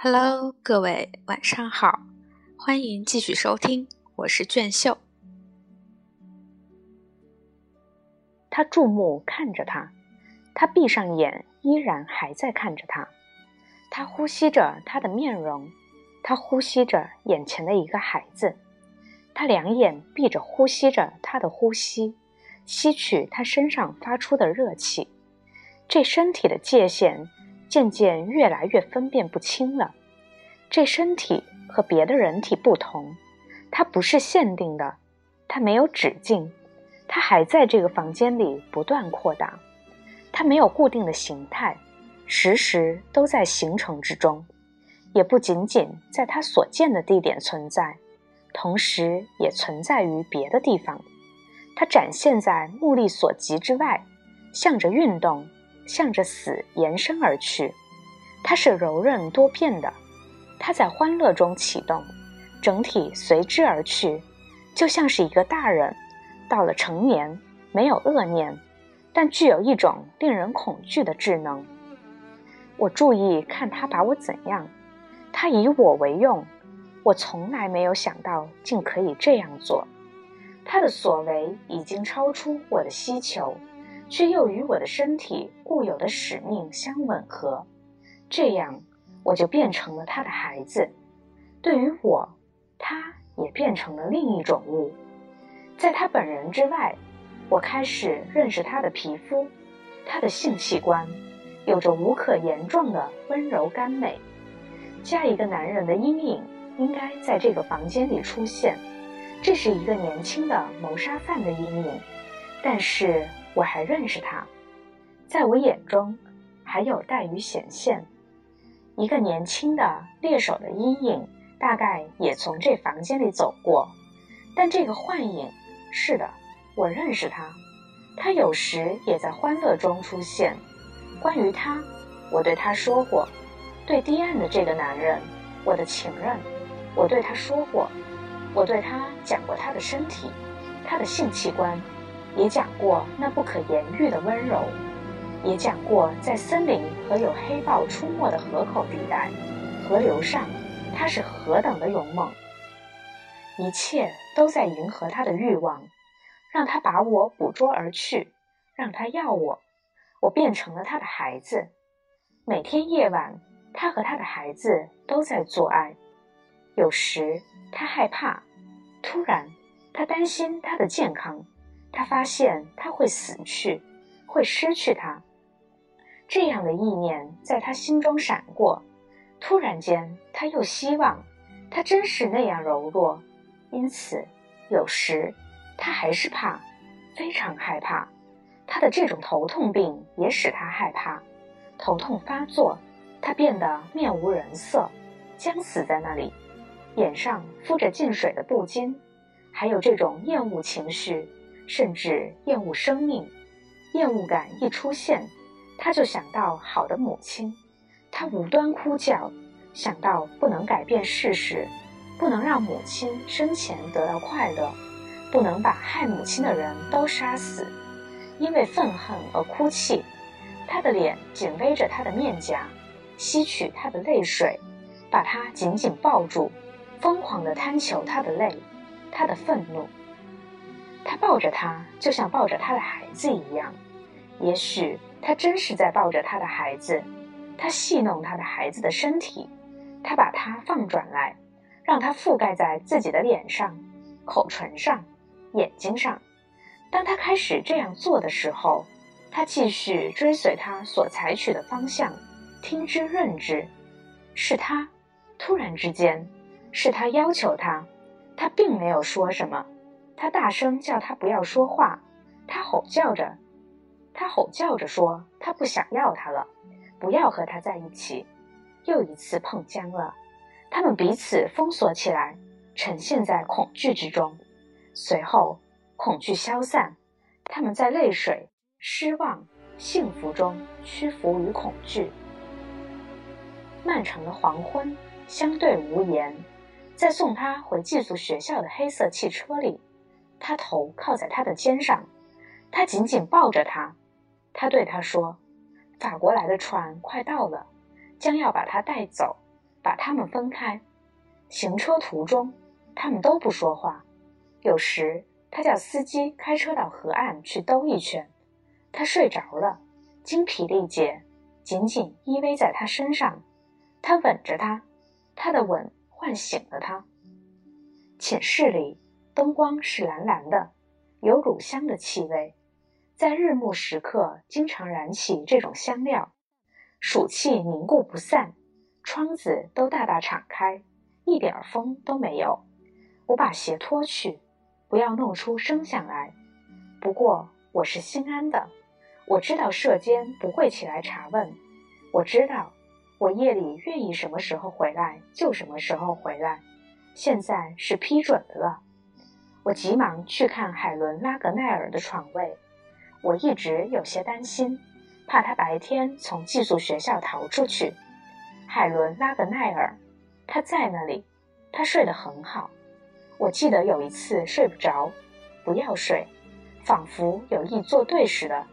Hello，各位晚上好，欢迎继续收听，我是卷秀。他注目看着他，他闭上眼，依然还在看着他。他呼吸着他的面容，他呼吸着眼前的一个孩子。他两眼闭着，呼吸着他的呼吸，吸取他身上发出的热气。这身体的界限。渐渐越来越分辨不清了。这身体和别的人体不同，它不是限定的，它没有止境，它还在这个房间里不断扩大。它没有固定的形态，时时都在形成之中，也不仅仅在它所见的地点存在，同时也存在于别的地方。它展现在目力所及之外，向着运动。向着死延伸而去，它是柔韧多变的，它在欢乐中启动，整体随之而去，就像是一个大人到了成年，没有恶念，但具有一种令人恐惧的智能。我注意看他把我怎样，他以我为用，我从来没有想到竟可以这样做，他的所为已经超出我的需求。却又与我的身体固有的使命相吻合，这样我就变成了他的孩子。对于我，他也变成了另一种物。在他本人之外，我开始认识他的皮肤，他的性器官，有着无可言状的温柔甘美。加一个男人的阴影应该在这个房间里出现，这是一个年轻的谋杀犯的阴影，但是。我还认识他，在我眼中还有待于显现。一个年轻的猎手的阴影，大概也从这房间里走过。但这个幻影，是的，我认识他。他有时也在欢乐中出现。关于他，我对他说过，对堤岸的这个男人，我的情人，我对他说过，我对他讲过他的身体，他的性器官。也讲过那不可言喻的温柔，也讲过在森林和有黑豹出没的河口地带、河流上，他是何等的勇猛。一切都在迎合他的欲望，让他把我捕捉而去，让他要我，我变成了他的孩子。每天夜晚，他和他的孩子都在做爱。有时他害怕，突然他担心他的健康。他发现他会死去，会失去他。这样的意念在他心中闪过。突然间，他又希望他真是那样柔弱。因此，有时他还是怕，非常害怕。他的这种头痛病也使他害怕。头痛发作，他变得面无人色，僵死在那里，眼上敷着进水的布巾，还有这种厌恶情绪。甚至厌恶生命，厌恶感一出现，他就想到好的母亲，他无端哭叫，想到不能改变事实，不能让母亲生前得到快乐，不能把害母亲的人都杀死，因为愤恨而哭泣，他的脸紧偎着他的面颊，吸取他的泪水，把他紧紧抱住，疯狂地贪求他的泪，他的愤怒。他抱着他，就像抱着他的孩子一样。也许他真是在抱着他的孩子。他戏弄他的孩子的身体，他把它放转来，让它覆盖在自己的脸上、口唇上、眼睛上。当他开始这样做的时候，他继续追随他所采取的方向，听之任之。是他，突然之间，是他要求他，他并没有说什么。他大声叫他不要说话，他吼叫着，他吼叫着说他不想要他了，不要和他在一起。又一次碰僵了，他们彼此封锁起来，沉陷在恐惧之中。随后，恐惧消散，他们在泪水、失望、幸福中屈服于恐惧。漫长的黄昏，相对无言，在送他回寄宿学校的黑色汽车里。他头靠在他的肩上，他紧紧抱着他。他对他说：“法国来的船快到了，将要把他带走，把他们分开。行车途中，他们都不说话。有时，他叫司机开车到河岸去兜一圈。他睡着了，精疲力竭，紧紧依偎在他身上。他吻着他，他的吻唤醒了他。寝室里灯光是蓝蓝的，有乳香的气味，在日暮时刻经常燃起这种香料。暑气凝固不散，窗子都大大敞开，一点风都没有。我把鞋脱去，不要弄出声响来。不过我是心安的，我知道舍监不会起来查问。我知道，我夜里愿意什么时候回来就什么时候回来。现在是批准的了。我急忙去看海伦·拉格奈尔的床位。我一直有些担心。怕他白天从寄宿学校逃出去。海伦·拉格奈尔，他在那里，他睡得很好。我记得有一次睡不着，不要睡，仿佛有意作对似的，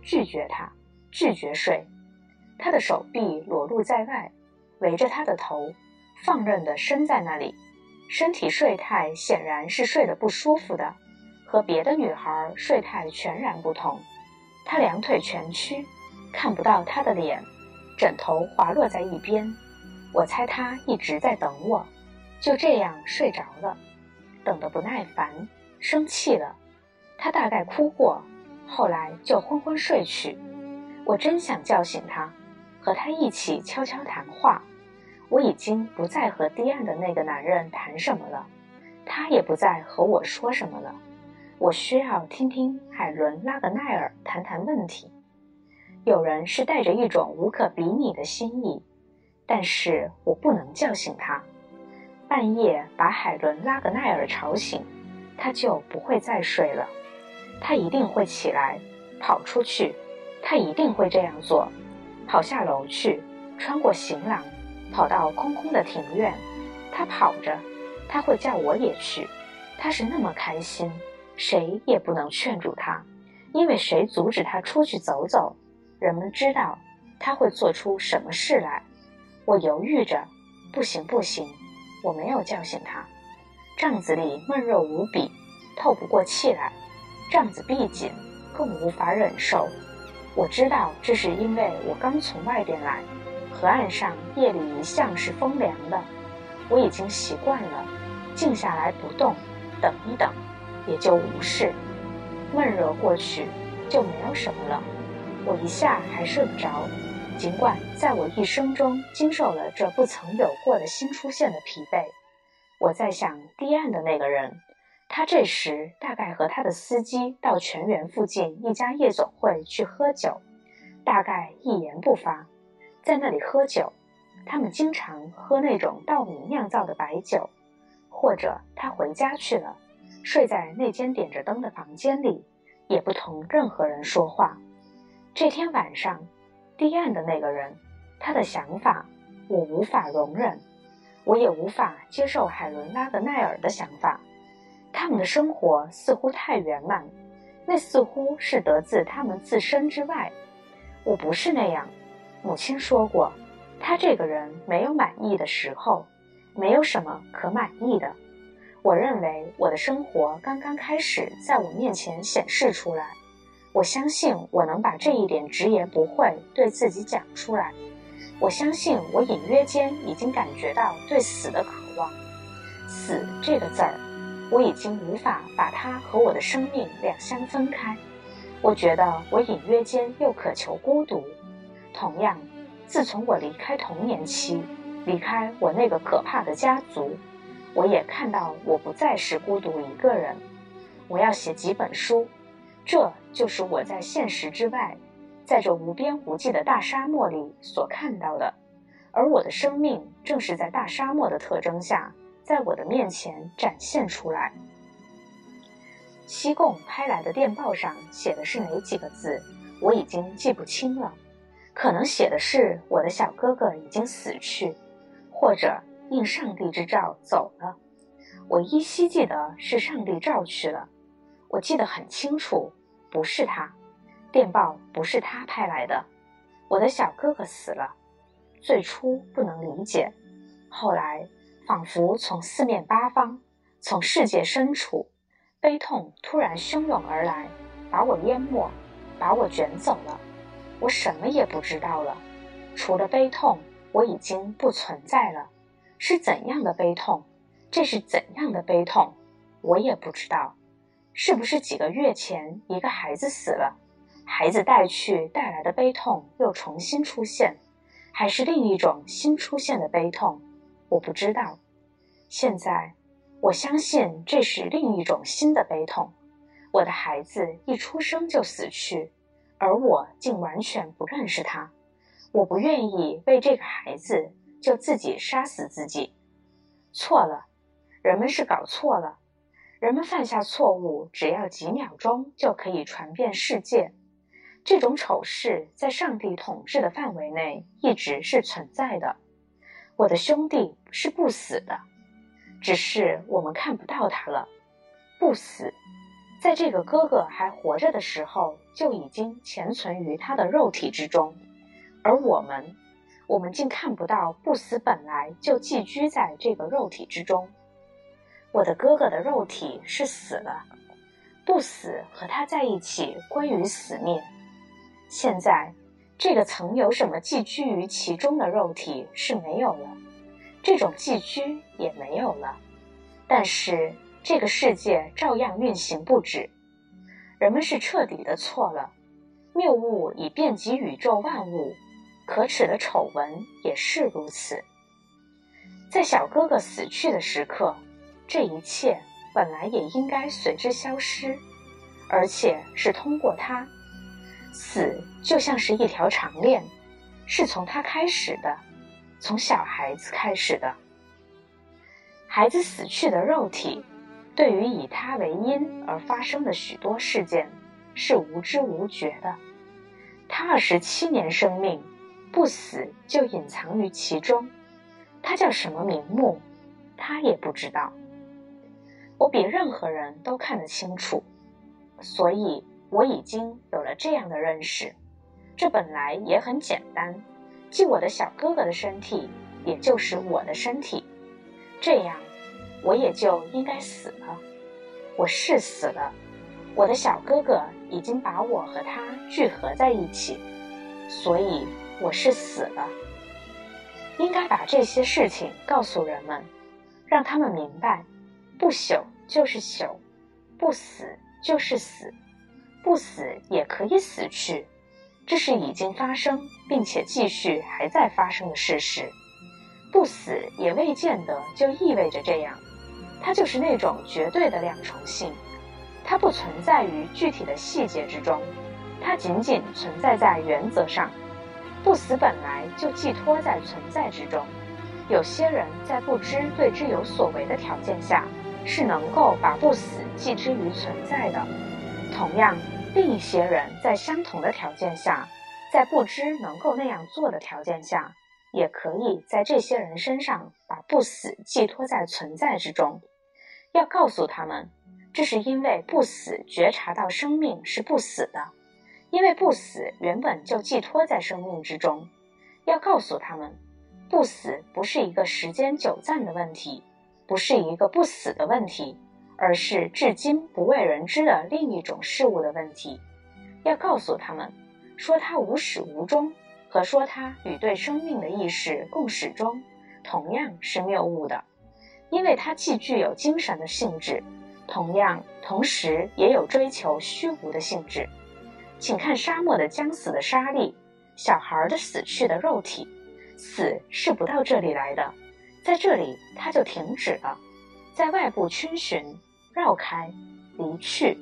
拒绝他，拒绝睡。他的手臂裸露在外，围着他的头，放任地伸在那里，身体睡态显然是睡得不舒服的，和别的女孩睡态全然不同。她两腿蜷曲，看不到她的脸，枕头滑落在一边。我猜他一直在等我，就这样睡着了，等得不耐烦，生气了。他大概哭过，后来就昏昏睡去。我真想叫醒他，和他一起悄悄谈话。我已经不再和堤岸的那个男人谈什么了，他也不再和我说什么了。我需要听听海伦·拉格奈尔谈谈问题。有人是带着一种无可比拟的心意，但是我不能叫醒他。半夜把海伦·拉格奈尔吵醒，他就不会再睡了。他一定会起来，跑出去。他一定会这样做，跑下楼去，穿过行廊，跑到空空的庭院。他跑着，他会叫我也去。他是那么开心。谁也不能劝住他，因为谁阻止他出去走走？人们知道他会做出什么事来。我犹豫着，不行，不行，我没有叫醒他。帐子里闷热无比，透不过气来，帐子闭紧，更无法忍受。我知道这是因为我刚从外边来，河岸上夜里一向是风凉的，我已经习惯了，静下来不动，等一等。也就无事，闷热过去就没有什么了。我一下还睡不着，尽管在我一生中经受了这不曾有过的新出现的疲惫。我在想堤岸的那个人，他这时大概和他的司机到泉源附近一家夜总会去喝酒，大概一言不发，在那里喝酒。他们经常喝那种稻米酿造的白酒，或者他回家去了。睡在那间点着灯的房间里，也不同任何人说话。这天晚上，堤岸的那个人，他的想法我无法容忍，我也无法接受海伦·拉格奈尔的想法。他们的生活似乎太圆满，那似乎是得自他们自身之外。我不是那样。母亲说过，他这个人没有满意的时候，没有什么可满意的。我认为我的生活刚刚开始在我面前显示出来，我相信我能把这一点直言不讳对自己讲出来。我相信我隐约间已经感觉到对死的渴望。死这个字儿，我已经无法把它和我的生命两相分开。我觉得我隐约间又渴求孤独。同样，自从我离开童年期，离开我那个可怕的家族。我也看到，我不再是孤独一个人。我要写几本书，这就是我在现实之外，在这无边无际的大沙漠里所看到的。而我的生命正是在大沙漠的特征下，在我的面前展现出来。西贡拍来的电报上写的是哪几个字？我已经记不清了。可能写的是我的小哥哥已经死去，或者。应上帝之召走了，我依稀记得是上帝召去了。我记得很清楚，不是他，电报不是他派来的。我的小哥哥死了，最初不能理解，后来，仿佛从四面八方，从世界深处，悲痛突然汹涌而来，把我淹没，把我卷走了。我什么也不知道了，除了悲痛，我已经不存在了。是怎样的悲痛？这是怎样的悲痛？我也不知道。是不是几个月前一个孩子死了，孩子带去带来的悲痛又重新出现，还是另一种新出现的悲痛？我不知道，现在我相信这是另一种新的悲痛。我的孩子一出生就死去，而我竟完全不认识他。我不愿意为这个孩子就自己杀死自己。错了，人们是搞错了。人们犯下错误，只要几秒钟就可以传遍世界。这种丑事在上帝统治的范围内一直是存在的。我的兄弟是不死的，只是我们看不到他了。不死，在这个哥哥还活着的时候就已经潜存于他的肉体之中，而我们，我们竟看不到不死本来就寄居在这个肉体之中。我的哥哥的肉体是死了，不死和他在一起归于死灭。现在。这个曾有什么寄居于其中的肉体是没有了，这种寄居也没有了，但是这个世界照样运行不止。人们是彻底的错了，谬误已遍及宇宙万物，可耻的丑闻也是如此。在小哥哥死去的时刻，这一切本来也应该随之消失，而且是通过他。死就像是一条长链，是从他开始的，从小孩子开始的。孩子死去的肉体，对于以他为因而发生的许多事件，是无知无觉的。他二十七年生命，不死就隐藏于其中。他叫什么名目，他也不知道。我比任何人都看得清楚，所以。我已经有了这样的认识，这本来也很简单，即我的小哥哥的身体，也就是我的身体，这样，我也就应该死了。我是死了，我的小哥哥已经把我和他聚合在一起，所以我是死了。应该把这些事情告诉人们，让他们明白，不朽就是朽，不死就是死。不死也可以死去，这是已经发生并且继续还在发生的事实。不死也未见得就意味着这样，它就是那种绝对的两重性，它不存在于具体的细节之中，它仅仅存在在原则上。不死本来就寄托在存在之中，有些人在不知对之有所为的条件下，是能够把不死寄之于存在的。同样，另一些人在相同的条件下，在不知能够那样做的条件下，也可以在这些人身上把不死寄托在存在之中。要告诉他们，这是因为不死觉察到生命是不死的，因为不死原本就寄托在生命之中。要告诉他们，不死不是一个时间久暂的问题，不是一个不死的问题。而是至今不为人知的另一种事物的问题，要告诉他们，说它无始无终，和说它与对生命的意识共始终，同样是谬误的，因为它既具有精神的性质，同样同时也有追求虚无的性质。请看沙漠的将死的沙粒，小孩的死去的肉体，死是不到这里来的，在这里它就停止了，在外部逡巡。绕开，离去。